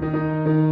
Música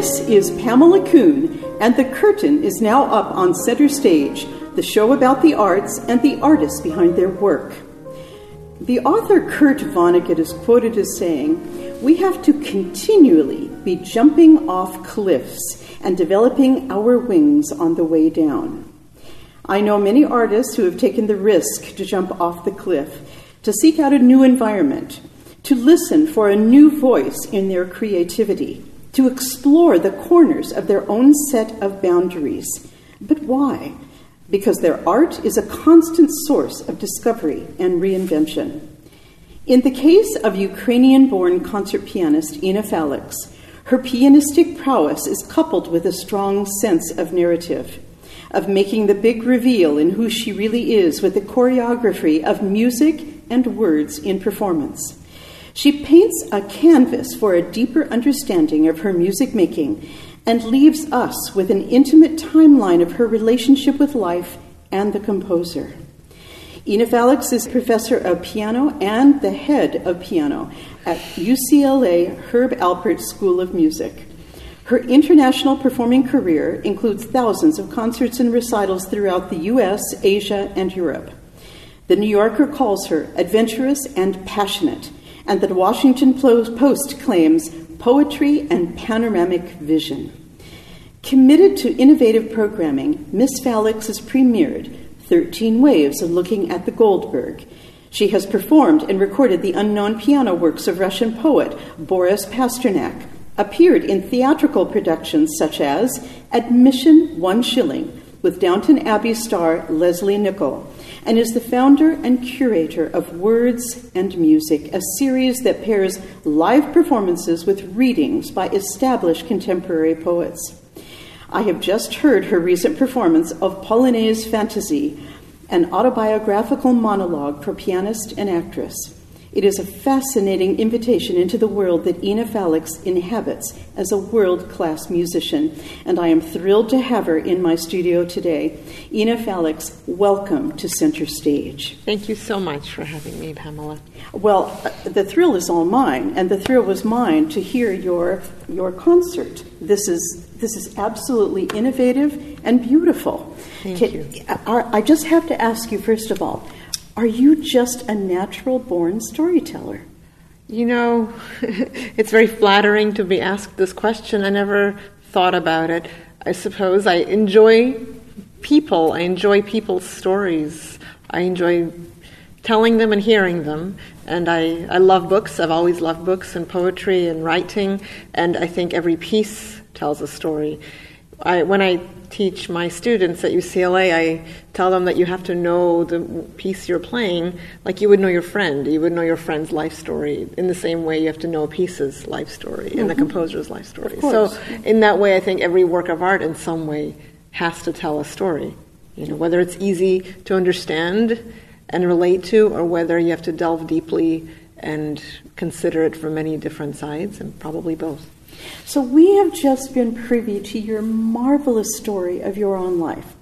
This is Pamela Kuhn, and The Curtain is now up on center stage, the show about the arts and the artists behind their work. The author Kurt Vonnegut is quoted as saying, We have to continually be jumping off cliffs and developing our wings on the way down. I know many artists who have taken the risk to jump off the cliff, to seek out a new environment, to listen for a new voice in their creativity to explore the corners of their own set of boundaries. But why? Because their art is a constant source of discovery and reinvention. In the case of Ukrainian born concert pianist Inna Faliks, her pianistic prowess is coupled with a strong sense of narrative, of making the big reveal in who she really is with the choreography of music and words in performance. She paints a canvas for a deeper understanding of her music making and leaves us with an intimate timeline of her relationship with life and the composer. Inna Faliks is professor of piano and the head of piano at UCLA Herb Alpert School of Music. Her international performing career includes thousands of concerts and recitals throughout the US, Asia, and Europe. The New Yorker calls her adventurous and passionate and that the Washington Post claims poetry and panoramic vision. Committed to innovative programming, Miss Faliks has premiered 13 Waves of Looking at the Goldberg. She has performed and recorded the unknown piano works of Russian poet Boris Pasternak, appeared in theatrical productions such as Admission One Shilling with Downton Abbey star Lesley Nicol, and is the founder and curator of Words and Music, a series that pairs live performances with readings by established contemporary poets. I have just heard her recent performance of Polonaise Fantasy, an autobiographical monologue for pianist and actress. It is a fascinating invitation into the world that Inna Faliks inhabits as a world class musician, and I am thrilled to have her in my studio today. Inna Faliks, welcome to Center Stage. Thank you so much for having me, Pamela. Well, uh, the thrill is all mine, and the thrill was mine to hear your, your concert. This is, this is absolutely innovative and beautiful. Thank Can, you. I just have to ask you, first of all, are you just a natural born storyteller? You know, it's very flattering to be asked this question. I never thought about it. I suppose I enjoy people, I enjoy people's stories, I enjoy telling them and hearing them. And I, I love books. I've always loved books and poetry and writing. And I think every piece tells a story. I, when I teach my students at UCLA, I tell them that you have to know the piece you're playing like you would know your friend. You would know your friend's life story in the same way you have to know a piece's life story mm-hmm. and the mm-hmm. composer's life story. So, in that way, I think every work of art in some way has to tell a story. You know, whether it's easy to understand and relate to, or whether you have to delve deeply and consider it from many different sides, and probably both. So, we have just been privy to your marvelous story of your own life,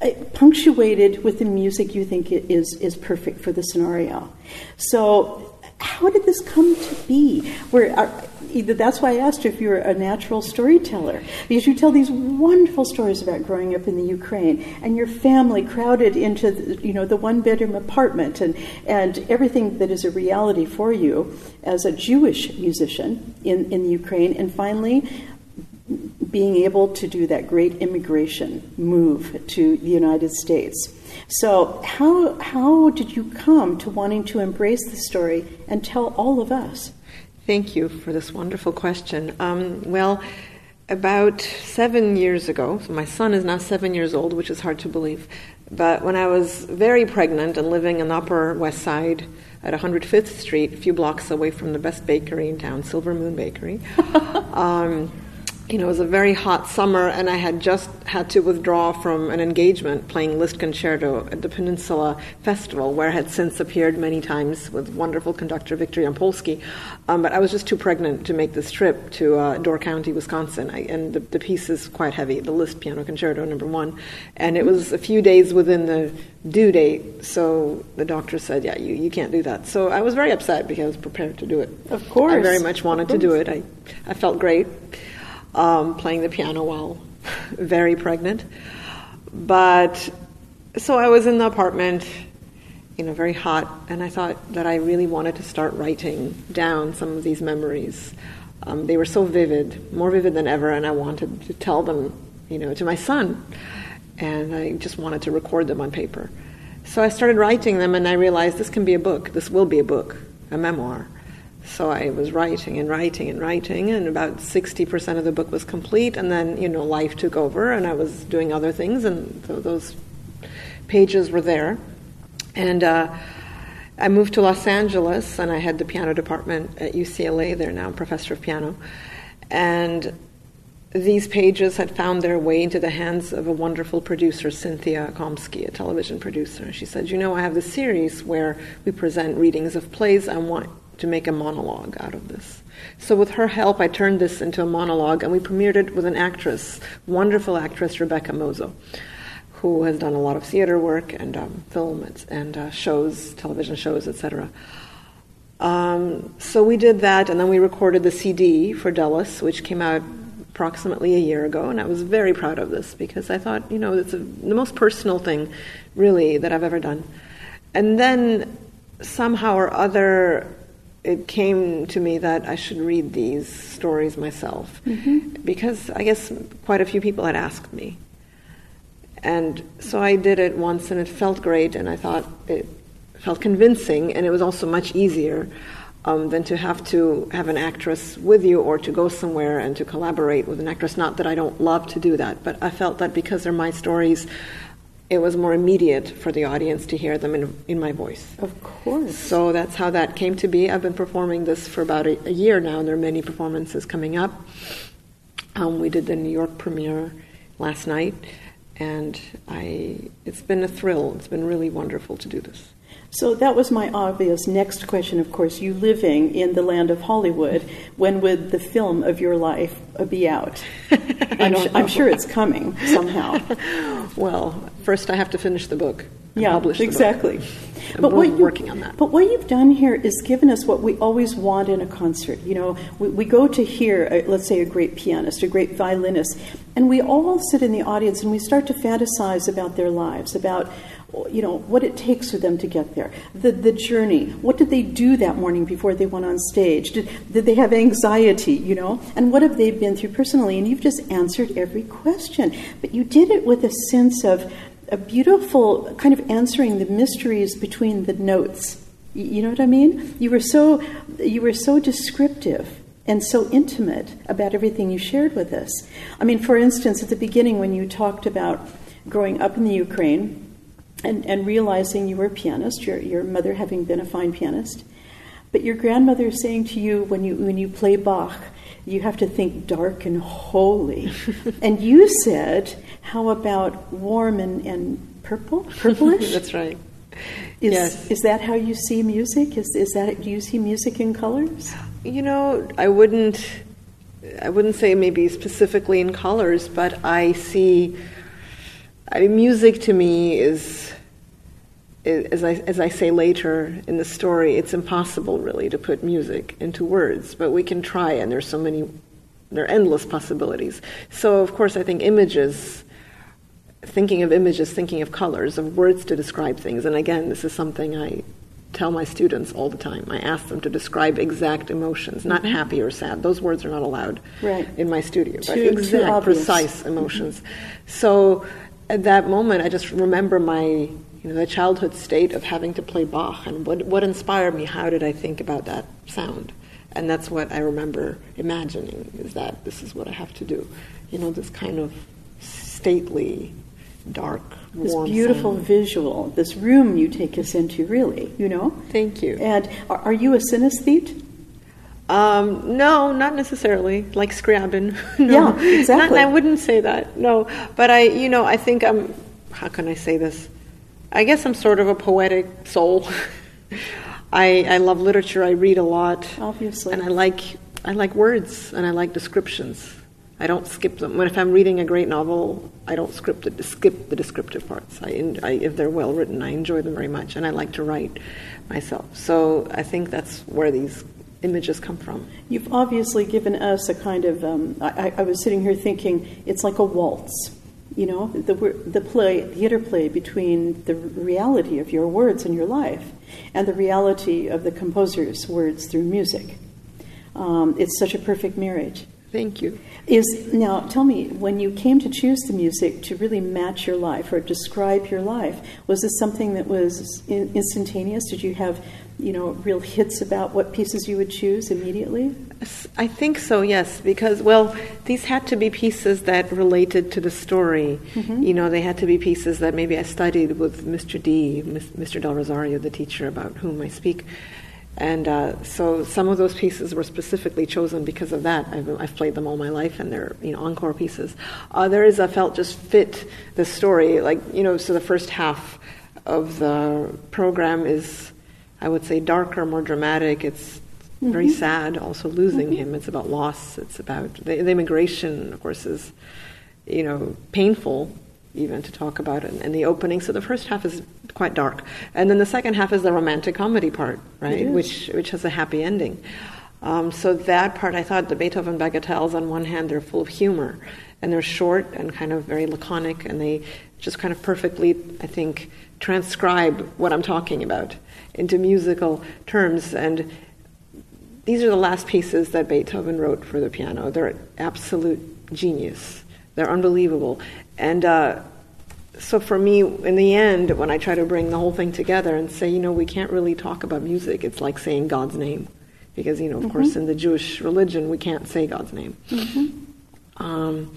uh, punctuated with the music you think is, is perfect for the scenario. So, how did this come to be? Where uh, are, that's why I asked you if you're a natural storyteller, because you tell these wonderful stories about growing up in the Ukraine and your family crowded into the, you know the one bedroom apartment and and everything that is a reality for you as a Jewish musician in in the Ukraine, and finally being able to do that great immigration move to the United States. So, how, how did you come to wanting to embrace the story and tell all of us? Thank you for this wonderful question. Um, well, about seven years ago, so my son is now seven years old, which is hard to believe. But when I was very pregnant and living in the Upper West Side at 105th Street, a few blocks away from the best bakery in town, Silver Moon Bakery, um, you know, it was a very hot summer, and I had just had to withdraw from an engagement playing Liszt Concerto at the Peninsula Festival, where I had since appeared many times with wonderful conductor Victor Yampolsky. Um, but I was just too pregnant to make this trip to uh, Door County, Wisconsin, I, and the, the, piece is quite heavy, the Liszt Piano Concerto number one. And it was a few days within the due date, so the doctor said, yeah, you, you can't do that. So I was very upset because I was prepared to do it. Of course. I very much wanted to do it. I, I felt great um, playing the piano while very pregnant. But so I was in the apartment, you know, very hot, and I thought that I really wanted to start writing down some of these memories. Um, they were so vivid, more vivid than ever, and I wanted to tell them, you know, to my son. And I just wanted to record them on paper. So I started writing them, and I realized this can be a book. This will be a book, a memoir. So I was writing and writing and writing, and about 60% of the book was complete, and then, you know, life took over, and I was doing other things, and th- those pages were there. And uh, I moved to Los Angeles, and I had the piano department at UCLA there now, professor of piano. And these pages had found their way into the hands of a wonderful producer, Cynthia Komsky, a television producer. She said, You know, I have this series where we present readings of plays. I want to make a monologue out of this. So, with her help, I turned this into a monologue, and we premiered it with an actress, wonderful actress Rebecca Mozo, who has done a lot of theater work and um, film and uh, shows, television shows, etc. Um, so we did that, and then we recorded the CD for Delos, which came out approximately a year ago, and I was very proud of this because I thought, you know, it's a, the most personal thing, really, that I've ever done. And then somehow or other, it came to me that I should read these stories myself mm-hmm. because I guess quite a few people had asked me. And so I did it once and it felt great and I thought it felt convincing and it was also much easier um, than to have to have an actress with you or to go somewhere and to collaborate with an actress. Not that I don't love to do that, but I felt that because they're my stories, it was more immediate for the audience to hear them in, in my voice. Of course. So that's how that came to be. I've been performing this for about a, a year now, and there are many performances coming up. Um, we did the New York premiere last night, and I, it's been a thrill. It's been really wonderful to do this. So that was my obvious next question. Of course, you living in the land of Hollywood, when would the film of your life uh, be out? I'm, I'm, sure it's coming somehow. well, first I have to finish the book. Yeah, exactly. But what you, working on that. But what you've done here is given us what we always want in a concert. You know, we, we go to hear, a, let's say, a great pianist, a great violinist, and we all sit in the audience and we start to fantasize about their lives, about you know what it takes for them to get there. The the journey. What did they do that morning before they went on stage? Did, did they have anxiety you know? And what have they been through personally? And you've just answered every question. But you did it with a sense of a beautiful kind of answering the mysteries between the notes. You know what i mean? You were so you were so descriptive and so intimate about everything you shared with us. I mean for instance at the beginning when you talked about growing up in the ukraine and, and realizing you were a pianist, your, your mother having been a fine pianist, but your grandmother saying to you when you when you play Bach, you have to think dark and holy. and you said, how about warm and, and purple, purplish? That's right. Is, yes. is that how you see music? Is, is that do you see music in colors? You know, I wouldn't I wouldn't say maybe specifically in colors, but I see I mean, music to me is, as I, as I say later in the story, it's impossible really to put music into words, but we can try, and there's so many, there are endless possibilities. So, of course, I think images, thinking of images, thinking of colors, of words to describe things, and again, this is something I tell my students all the time. I ask them to describe exact emotions, not mm-hmm. happy or sad. Those words are not allowed right. in my studio, but too, exact, precise emotions. Mm-hmm. So at that moment, I just remember my, you know, the childhood state of having to play Bach and what, what inspired me. How did I think about that sound? And that's what I remember imagining is that this is what I have to do. You know, this kind of stately, dark, this beautiful sound. visual, this room you take us into, really, you know? Thank you. And are, are you a synesthete? Um, no, not necessarily. Like Scriabin. no. Yeah, exactly. Not- I wouldn't say that. No, but I, you know, I think I'm. How can I say this? I guess I'm sort of a poetic soul. I I love literature. I read a lot. Obviously. And I like I like words and I like descriptions. I don't skip them. When if I'm reading a great novel, I don't script it, skip the descriptive parts. I, I if they're well written, I enjoy them very much, and I like to write myself. So I think that's where these images come from. You've obviously given us a kind of. Um, I, I was sitting here thinking it's like a waltz, you know, the the play, the interplay between the reality of your words and your life and the reality of the composer's words through music. Um, it's such a perfect marriage. Thank you. Is now tell me when you came to choose the music to really match your life or describe your life, was this something that was in, instantaneous? Did you have, you know, real hits about what pieces you would choose immediately? I think so, yes, because, well, these had to be pieces that related to the story. You know, they had to be pieces that maybe I studied with Mr. D, Mr. Del Rosario, the teacher about whom I speak. And uh, so some of those pieces were specifically chosen because of that. I've, I've played them all my life, and they're you know encore pieces. Others I felt just fit the story, like you know. So the first half of the program is, I would say, darker, more dramatic. It's very sad, also losing him. It's about loss. It's about the, the immigration, of course, is you know painful even to talk about it in the opening. So the first half is quite dark, and then the second half is the romantic comedy part, right? Which which has a happy ending. Um, so that part, I thought the Beethoven bagatelles. On one hand, they're full of humor, and they're short and kind of very laconic, and they just kind of perfectly, I think, transcribe what I'm talking about into musical terms and these are the last pieces that Beethoven wrote for the piano. They're absolute genius. They're unbelievable. And uh, so for me, in the end, when I try to bring the whole thing together and say, you know, we can't really talk about music, it's like saying God's name. Because, you know, of course, in the Jewish religion, we can't say God's name. Um,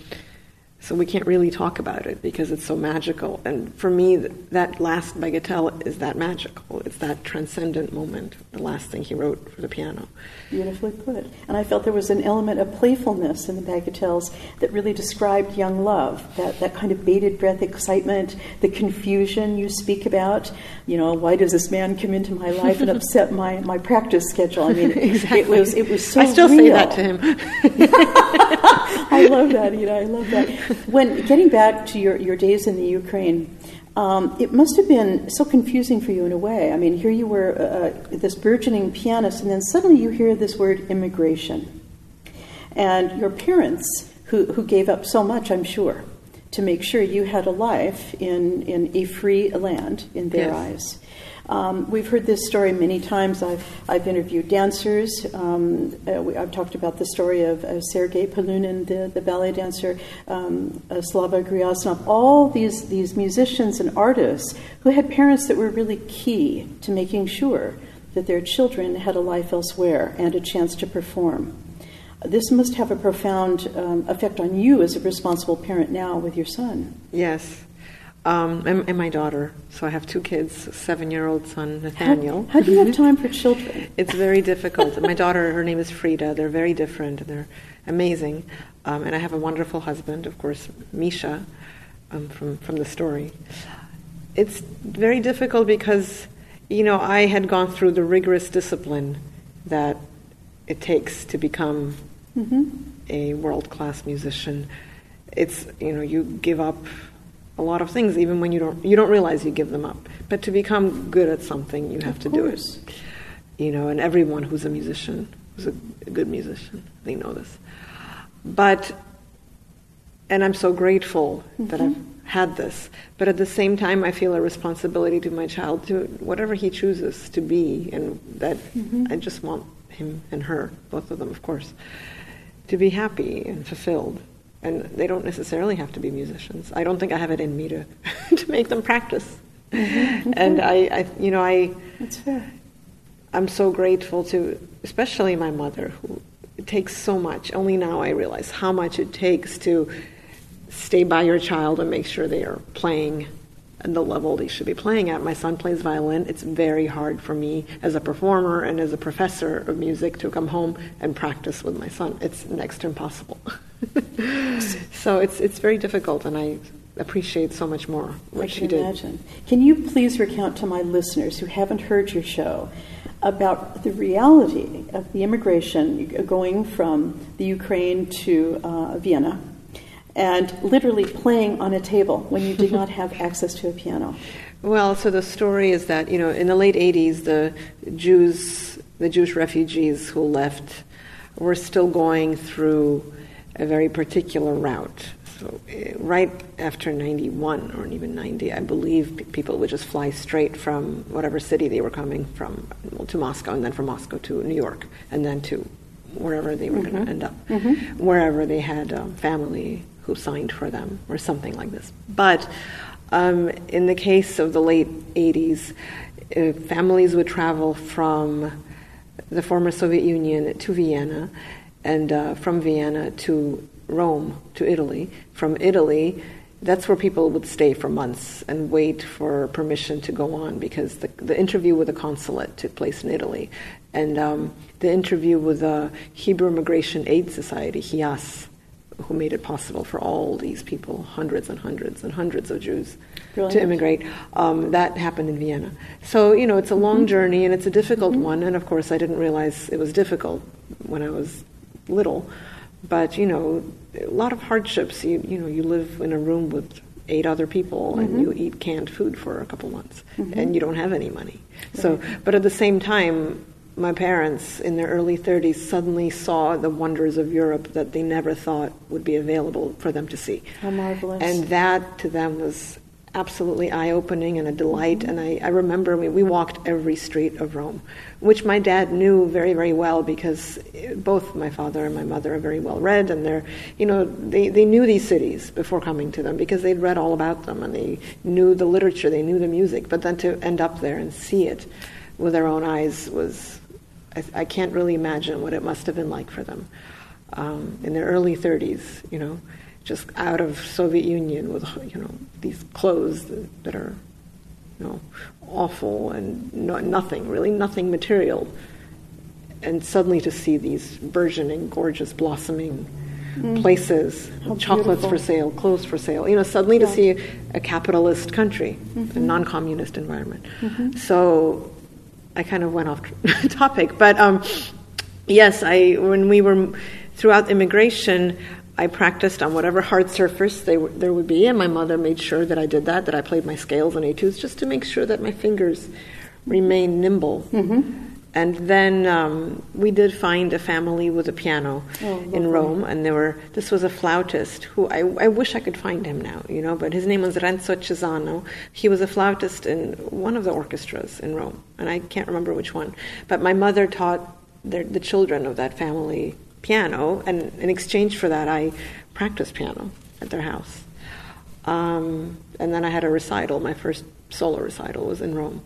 so we can't really talk about it because it's so magical. And for me, that last bagatelle is that magical. It's that transcendent moment, the last thing he wrote for the piano. Beautifully put. And I felt there was an element of playfulness in the bagatelles that really described young love, that, that kind of bated breath excitement, the confusion you speak about. You know, why does this man come into my life and upset my, my practice schedule? I mean, exactly. it was it was so I still say that to him. I love that, you know, I love that. When getting back to your, your days in the Ukraine, um, it must have been so confusing for you in a way. I mean, here you were, uh, uh, this burgeoning pianist, and then suddenly you hear this word immigration. And your parents, who, who gave up so much, I'm sure, to make sure you had a life in, in a free land in their Yes. eyes. Um, we've heard this story many times. I've, I've interviewed dancers. Um, uh, we, I've talked about the story of uh, Sergei Polunin, the, the ballet dancer, um, uh, Slava Gryazov, all these, these musicians and artists who had parents that were really key to making sure that their children had a life elsewhere and a chance to perform. This must have a profound um, effect on you as a responsible parent now with your son. yes. Um, and, and my daughter. So I have two kids, seven year old son, Nathaniel. how do you have time for children? It's very difficult. My daughter, her name is Frida. They're very different. and They're amazing. Um, and I have a wonderful husband, of course, Misha, um, from from the story. It's very difficult because, you know, I had gone through the rigorous discipline that it takes to become a world class musician. It's you know you give up a lot of things even when you don't you don't realize you give them up. But to become good at something, you have to do it you know, and everyone who's a musician, who's a, a good musician, they know this. But, and I'm so grateful that I've mm-hmm. had this, but at the same time, I feel a responsibility to my child to whatever he chooses to be, and that mm-hmm. I just want him and her, both of them, of course, to be happy and fulfilled. And they don't necessarily have to be musicians. I don't think I have it in me to, to make them practice. Mm-hmm. And I, I, you know, I, That's fair. I'm so grateful to, especially my mother, who takes so much. Only now I realize how much it takes to stay by your child and make sure they are playing at the level they should be playing at. My son plays violin. It's very hard for me as a performer and as a professor of music to come home and practice with my son. It's next to impossible. so it's it's very difficult, and I appreciate so much more what I she did. imagine. Can you please recount to my listeners who haven't heard your show about the reality of the immigration going from the Ukraine to uh, Vienna and literally playing on a table when you did not have access to a piano? Well, so the story is that you know in the late '80s, the Jews, the Jewish refugees who left, were still going through a very particular route. So eh, right after 91 or even 90, I believe people would just fly straight from whatever city they were coming from to Moscow, and then from Moscow to New York, and then to wherever they were going to end up, wherever they had um, family who signed for them or something like this. But um, in the case of the late 80s, uh, families would travel from the former Soviet Union to Vienna, and uh, from Vienna to Rome, to Italy. From Italy, that's where people would stay for months and wait for permission to go on because the, the interview with the consulate took place in Italy. And um, the interview with the Hebrew Immigration Aid Society, HIAS, who made it possible for all these people, hundreds and hundreds and hundreds of Jews, Brilliant. to immigrate. Um, that happened in Vienna. So, you know, it's a long journey and it's a difficult one. And of course, I didn't realize it was difficult when I was little. But, you know, a lot of hardships. You, you know, you live in a room with eight other people and mm-hmm. you eat canned food for a couple months mm-hmm. and you don't have any money. So, but at the same time, my parents in their early 30s suddenly saw the wonders of Europe that they never thought would be available for them to see. How marvelous. And that to them was absolutely eye opening and a delight. Mm-hmm. And I, I remember we, we walked every street of Rome, which my dad knew very, very well because both my father and my mother are very well read. And they're, you know, they, they knew these cities before coming to them because they'd read all about them and they knew the literature, they knew the music. But then to end up there and see it with their own eyes was, I, I can't really imagine what it must have been like for them um, in their early 30s, you know, just out of Soviet Union with, you know, these clothes that are, you know, awful and no, nothing, really nothing material. And suddenly to see these burgeoning, gorgeous, blossoming mm-hmm. places, How chocolates beautiful. for sale, clothes for sale, you know, suddenly to see a capitalist country, a mm-hmm. non-communist environment. Mm-hmm. So I kind of went off topic, but um, yes, I when we were throughout immigration, I practiced on whatever hard surface they, w- there would be, and my mother made sure that I did that, that I played my scales and etudes just to make sure that my fingers remained nimble. And then um, we did find a family with a piano Oh, in. Rome, and there were. This was a flautist who I, I wish I could find him now, you know. But his name was Renzo Cesano. He was a flautist in one of the orchestras in Rome, and I can't remember which one. But my mother taught their, the children of that family piano, and in exchange for that, I practiced piano at their house. Um, and then I had a recital. My first solo recital was in Rome.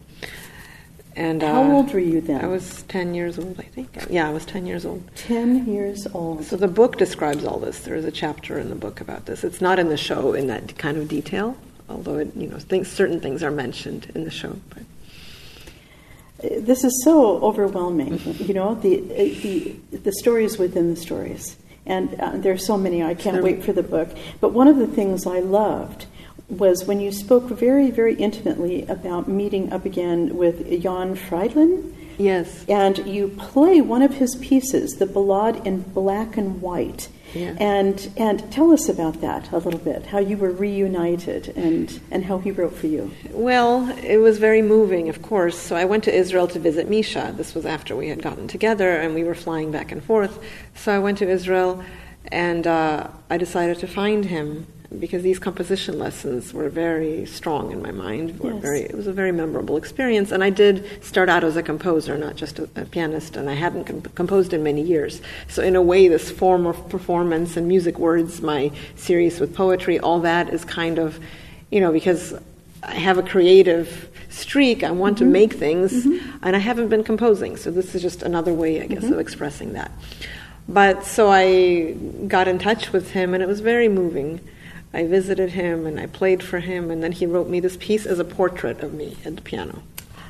And How uh, old were you then? I was ten years old, I think. Yeah, I was ten years old. Ten years old. So the book describes all this. There is a chapter in the book about this. It's not in the show in that kind of detail, although it, you know things, certain things are mentioned in the show. But This is so overwhelming. You know, the the the stories within the stories, and uh, there are so many. I can't wait for the book. But one of the things I loved was when you spoke very, very intimately about meeting up again with Jan Friedland, yes, and you play one of his pieces, the Ballade in black and white. Yeah. And and tell us about that a little bit. How you were reunited and and how he wrote for you. Well, it was very moving, of course. So I went to Israel to visit Misha. This was after we had gotten together and we were flying back and forth. So I went to Israel and uh, I decided to find him because these composition lessons were very strong in my mind. Were Yes. very, it was a very memorable experience. And I did start out as a composer, not just a, a pianist, and I hadn't com- composed in many years. So, in a way, this form of performance and music words, my series with poetry, all that is kind of, you know, because I have a creative streak. I want to mm-hmm. make things, mm-hmm. and I haven't been composing. So this is just another way, I guess, mm-hmm. of expressing that. But so I got in touch with him, and it was very moving. I visited him and I played for him, and then he wrote me this piece as a portrait of me at the piano.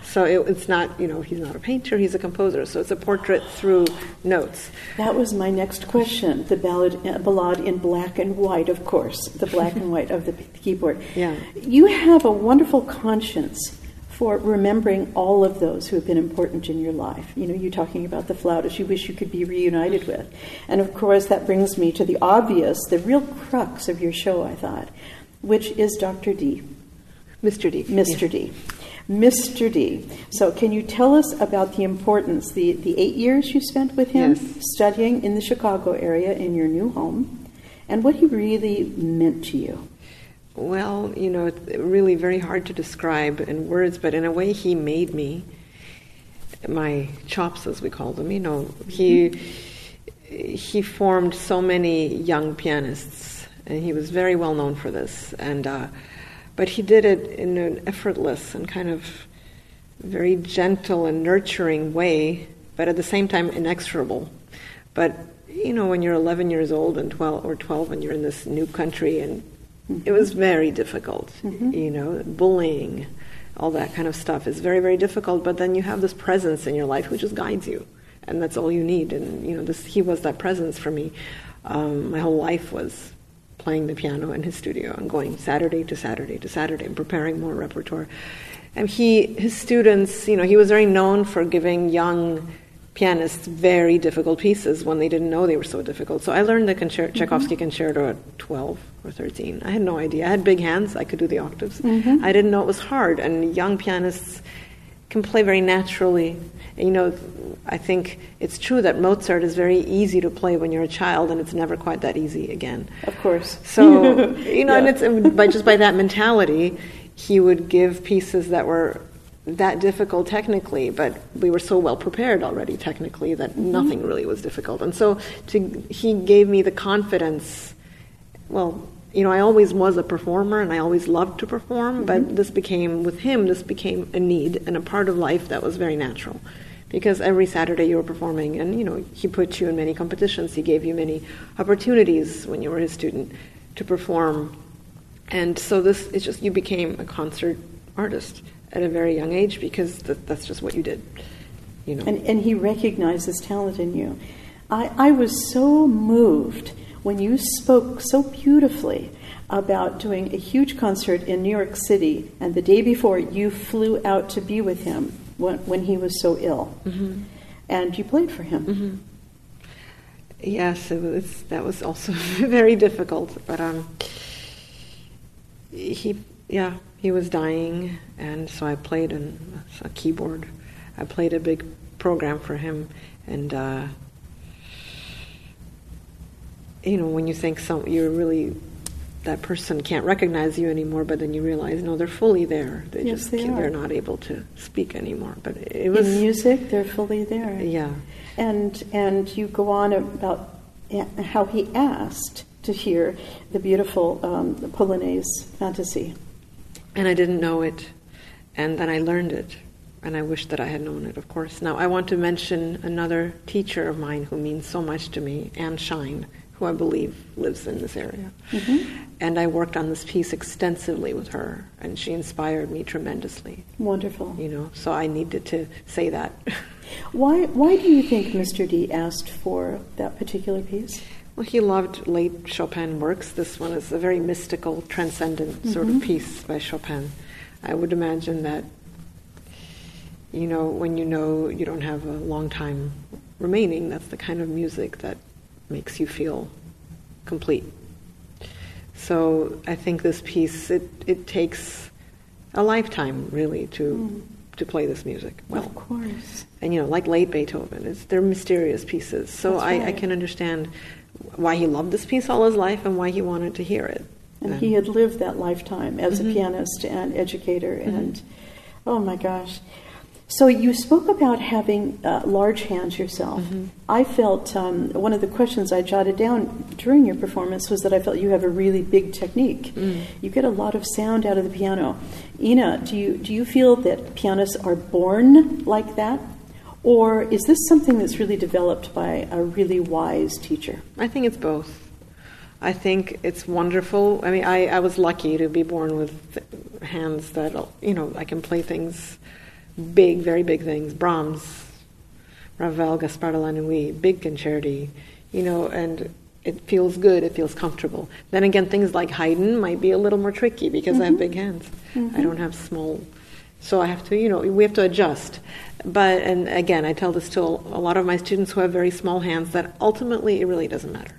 So it, it's not, you know, he's not a painter, he's a composer. So it's a portrait through notes. That was my next question. The ballad, uh, ballad in black and white, of course, the black and white of the keyboard. Yeah. You have a wonderful conscience for remembering all of those who have been important in your life. You know, you talking about the flautist you wish you could be reunited with. And of course, that brings me to the obvious, the real crux of your show, I thought, which is Dr. D. Mr. D. Mr. D. Mr. D. So, can you tell us about the importance, the, the eight years you spent with him Yes. studying in the Chicago area in your new home, and what he really meant to you? Well, you know, it's really very hard to describe in words, but in a way, he made me my chops, as we call them. You know, he he formed so many young pianists, and he was very well known for this. And uh, but he did it in an effortless and kind of very gentle and nurturing way, but at the same time inexorable. But you know, when you're 11 years old and 12 or 12, and you're in this new country, and it was very difficult. You know, bullying, all that kind of stuff is very, very difficult. But then you have this presence in your life who just guides you, and that's all you need. And you know, this he was that presence for me. Um, my whole life was playing the piano in his studio and going Saturday to Saturday to Saturday and preparing more repertoire. And he, his students, you know, he was very known for giving young pianists very difficult pieces when they didn't know they were so difficult. So I learned the concer- mm-hmm. Tchaikovsky concerto at 12 or 13. I had no idea. I had big hands. I could do the octaves. Mm-hmm. I didn't know it was hard. And young pianists can play very naturally. And, you know, I think it's true that Mozart is very easy to play when you're a child, and it's never quite that easy again. Of course. So you know, and it's by just by that mentality, he would give pieces that were that difficult technically, but we were so well prepared already technically that mm-hmm. nothing really was difficult. And so to, he gave me the confidence. Well, you know, I always was a performer and I always loved to perform, but mm-hmm. this became with him. This became a need and a part of life that was very natural. Because every Saturday you were performing, and you know he put you in many competitions. He gave you many opportunities when you were his student to perform, and so this it's just you became a concert artist at a very young age because that, that's just what you did. You know. And, and he recognizes talent in you. I, I was so moved when you spoke so beautifully about doing a huge concert in New York City, and the day before you flew out to be with him when, when he was so ill. And you played for him. Yes, it was, that was also very difficult. But um, he, yeah, he was dying, and so I played on a keyboard. I played a big program for him, and uh, you know, when you think some, you're really that person can't recognize you anymore, but then you realize no, they're fully there. They Yes, just they are. they're not able to speak anymore. But it was In music, they're fully there. yeah. And and you go on about how he asked to hear the beautiful um, Polonaise fantasy. And I didn't know it. And then I learned it. And I wish that I had known it, of course. Now, I want to mention another teacher of mine who means so much to me, Ann Schein, who I believe lives in this area. Mm-hmm. And I worked on this piece extensively with her, and she inspired me tremendously, Wonderful. you know. So I needed to say that. Why why do you think Mr. D asked for that particular piece? Well, he loved late Chopin works. This one is a very mystical, transcendent sort of mm-hmm. piece by Chopin. I would imagine that, you know, when you know you don't have a long time remaining, that's the kind of music that makes you feel complete. So I think this piece, it, it takes a lifetime, really, to, mm. to play this music well Of course. and you know, like late Beethoven, it's, they're mysterious pieces. So I, I can understand why he loved this piece all his life and why he wanted to hear it. And he had lived that lifetime as a pianist and educator and oh my gosh. So you spoke about having uh, large hands yourself. Mm-hmm. I felt um, one of the questions I jotted down during your performance was that I felt you have a really big technique. Mm. You get a lot of sound out of the piano. Inna, do you do you feel that pianists are born like that, or is this something that's really developed by a really wise teacher? I think it's both. I think it's wonderful. I mean, I, I was lucky to be born with hands that, you know, I can play things big, very big things. Brahms, Ravel, la Nuit, big concerti, you know, and it feels good, it feels comfortable. Then again, things like Haydn might be a little more tricky because I have mm-hmm. big hands. I mm-hmm. don't have small, so I have to, you know, we have to adjust. But, and again, I tell this to a lot of my students who have very small hands that ultimately it really doesn't matter.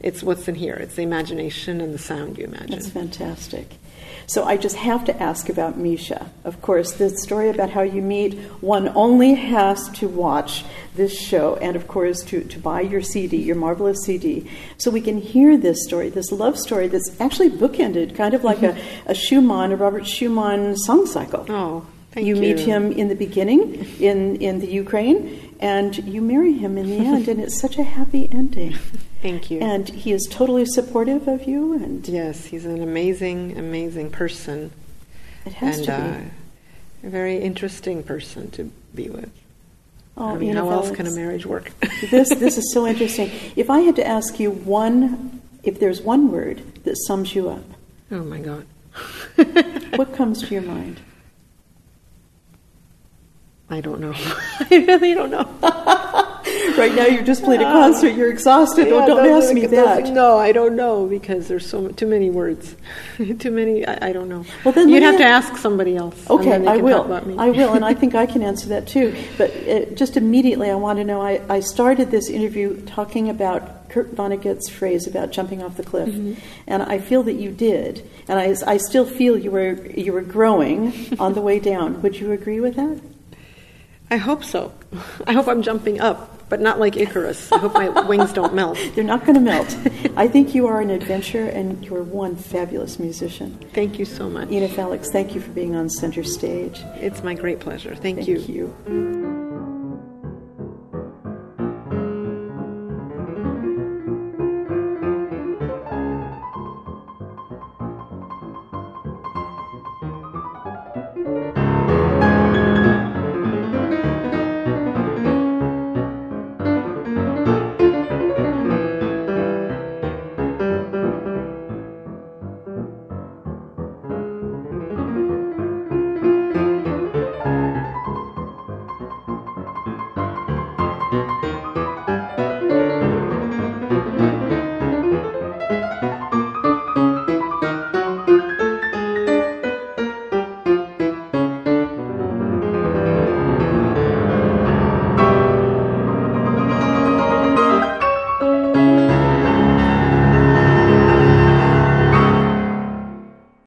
It's what's in here, it's the imagination and the sound you imagine. That's fantastic. So I just have to ask about Misha. Of course, the story about how you meet, one only has to watch this show and, of course, to, to buy your CD, your marvelous CD, so we can hear this story, this love story that's actually bookended, kind of like mm-hmm. a, a Schumann, a Robert Schumann song cycle. Oh, thank you you. meet him in the beginning in, in the Ukraine, and you marry him in the end, and it's such a happy ending. Thank you. And he is totally supportive of you, and yes, he's an amazing, amazing person. it has and to uh, be. a very interesting person to be with. Oh, I mean, how else can a marriage work? this this is so interesting. If I had to ask you one, if there's one word that sums you up, oh my God. what comes to your mind? I don't know. I really don't know. Right now, you just played a concert. You're exhausted. Yeah, oh, don't ask me that. No, I don't know because there's so too many words, too many. I, I don't know. Well, then you'd have to ask- somebody else. Okay, I will. I will, and I think I can answer that too. But uh, just immediately, I want to know. I, I started this interview talking about Kurt Vonnegut's phrase about jumping off the cliff, Mm-hmm. and I feel that you did, and I, I still feel you were you were growing on the way down. Would you agree with that? I hope so. I hope I'm jumping up, but not like Icarus. I hope my wings don't melt. They're not going to melt. I think you are an adventurer, and you're one fabulous musician. Thank you so much. Inna Faliks, thank you for being on center stage. It's my great pleasure. Thank, Thank you. you.